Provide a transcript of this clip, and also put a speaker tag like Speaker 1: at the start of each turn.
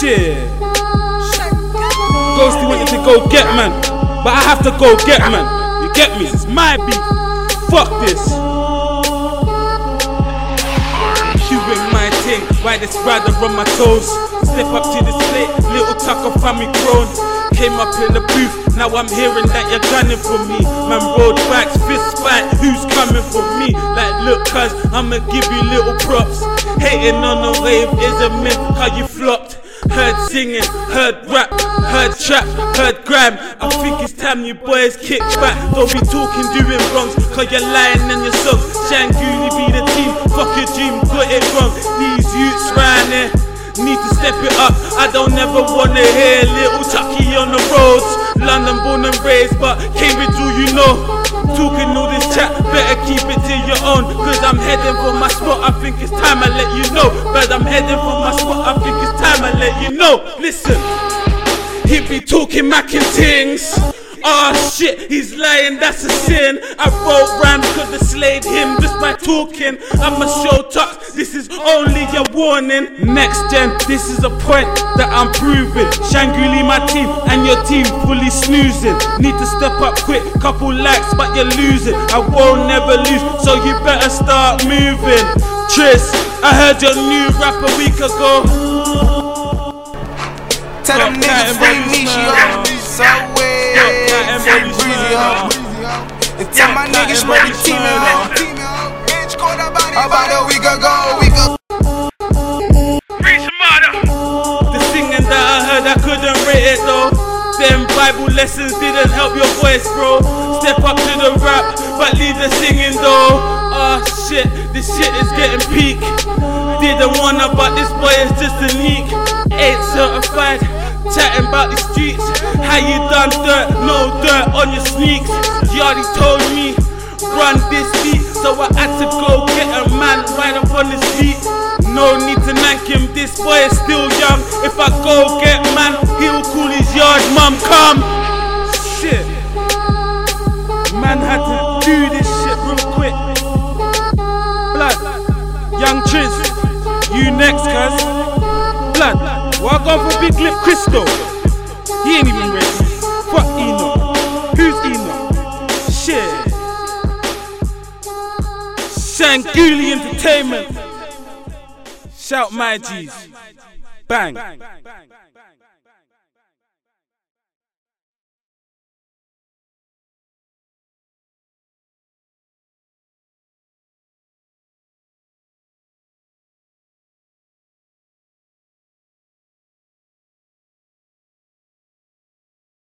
Speaker 1: Shit. Ghosty wanted to go get man, but I have to go get man. You get me? It's my beat. Fuck this. Doing my thing, why this rider on my toes? Step up to the plate, little Tucky family grown. Came up in the booth, now I'm hearing that you're gunning for me. Man, road backs, fist fight, who's coming for me? Like, look, cuz I'ma give you little props. Hating on the wave is a myth, how you flopped. Heard singing, heard rap, heard trap, heard gram. I think it's time you boys kick back. Don't be talking, doing wrongs, cause you're lying in your songs. Shanguli be the team, fuck your dream, put it wrong. These youths round there need to step it up. I don't ever wanna hear little Chucky on the roads. London born and raised, but Cambridge, do you know? Talking all this chat, better keep it to your own. Cause I'm heading for my spot, I think it's time I let you know. But I'm heading for my spot, I think it's time I let you know. Listen, he be talking mac and things. Ah oh, shit, he's lying, that's a sin. I wrote rhymes, could've slayed him just by talking. I'ma show talk, this is only a warning. Next gen, this is a point that I'm proving. Shanguli, my team, and your team fully snoozing. Need to step up quick, couple likes, but you're losing. I won't never lose, so you better start moving. Tris, I heard your new rap a week ago.
Speaker 2: Tell them niggas free me, she on subway. Free breezy up. And tell my niggas ready team it up. About a week ago, week ago.
Speaker 1: The singing that I heard, I couldn't rate it though. Them Bible lessons didn't help your voice, bro. Step up to the rap, but leave the singing though. Ah shit, this shit is getting peak. Didn't wanna, but this boy is just a leak. Ain't certified, chatting about the streets. How you done dirt? No dirt on your sneaks. Already told me run this beat, so I had to go get a man right up on his feet. No need to nank him, this boy is still young. If I go get man, he'll call his yard mum. Come, Blood, walk on for Big Lip Crystal. He ain't even ready. Fuck Eno. Who's Eno? Shit. Shanguli Entertainment. Shout my G's. Bang.